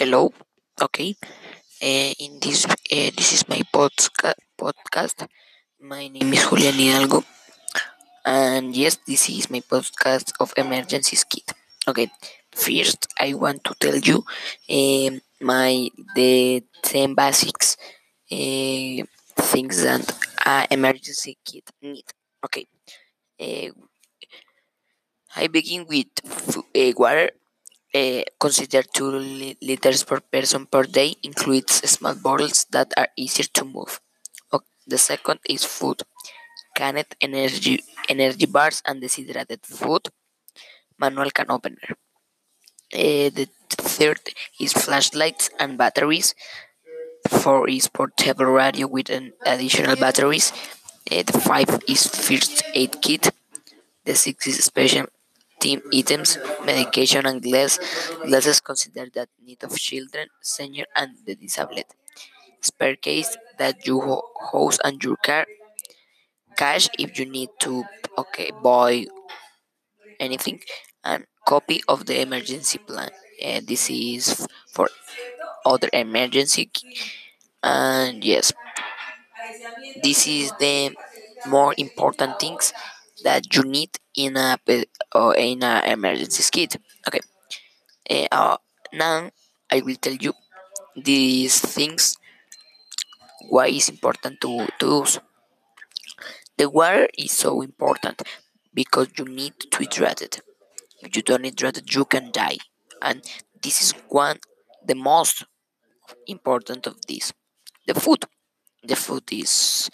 hello. Okay. Uh, in this, uh, this is my podca- podcast. My name is Julian Hidalgo, and yes, this is my podcast of emergencies kit. Okay. First, I want to tell you um, my the ten basics uh, things that a emergency kit need. Okay. Uh, I begin with f- uh, water uh, consider 2 liters per person per day includes small bottles that are easier to move. Ok, The second is food. Canned energy energy bars and dehydrated food. Manual can opener. Uh, the third is flashlights and batteries. Four is portable radio with an additional batteries. Uh, the five is first aid kit. The six is special items, medication and glass. Glasses consider that need of children, senior and the disabled. Spare case that you ho- house and your car. Cash if you need to okay buy anything. And copy of the emergency plan. Uh, this is for other emergency. And yes, this is the more important things that you need in a or in a emergency kit. Okay. Uh, now I will tell you these things why it's important to, to use. The water is so important because you need to hydrate it. If you don't hydrate it, you can die. And this is one the most important of this. The food. The food is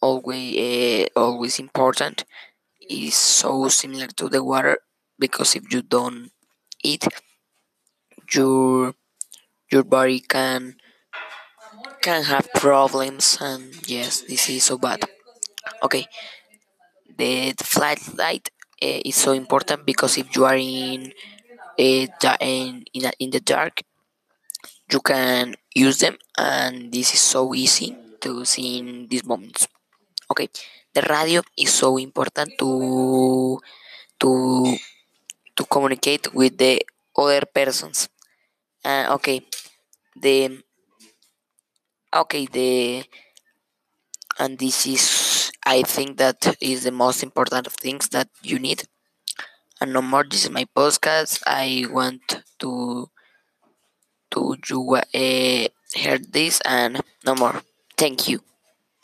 always uh, always important. Is so similar to the water because if you don't eat, your your body can can have problems and yes this is so bad. Okay the flashlight uh, is so important because if you are in a, in in, a, in the dark you can use them and this is so easy to see in these moments okay the radio is so important to to to communicate with the other persons. Uh, okay the okay the and this is i think that is the most important of things that you need. And no more this is my podcast. I want to to you uh, hear this and no more. Thank you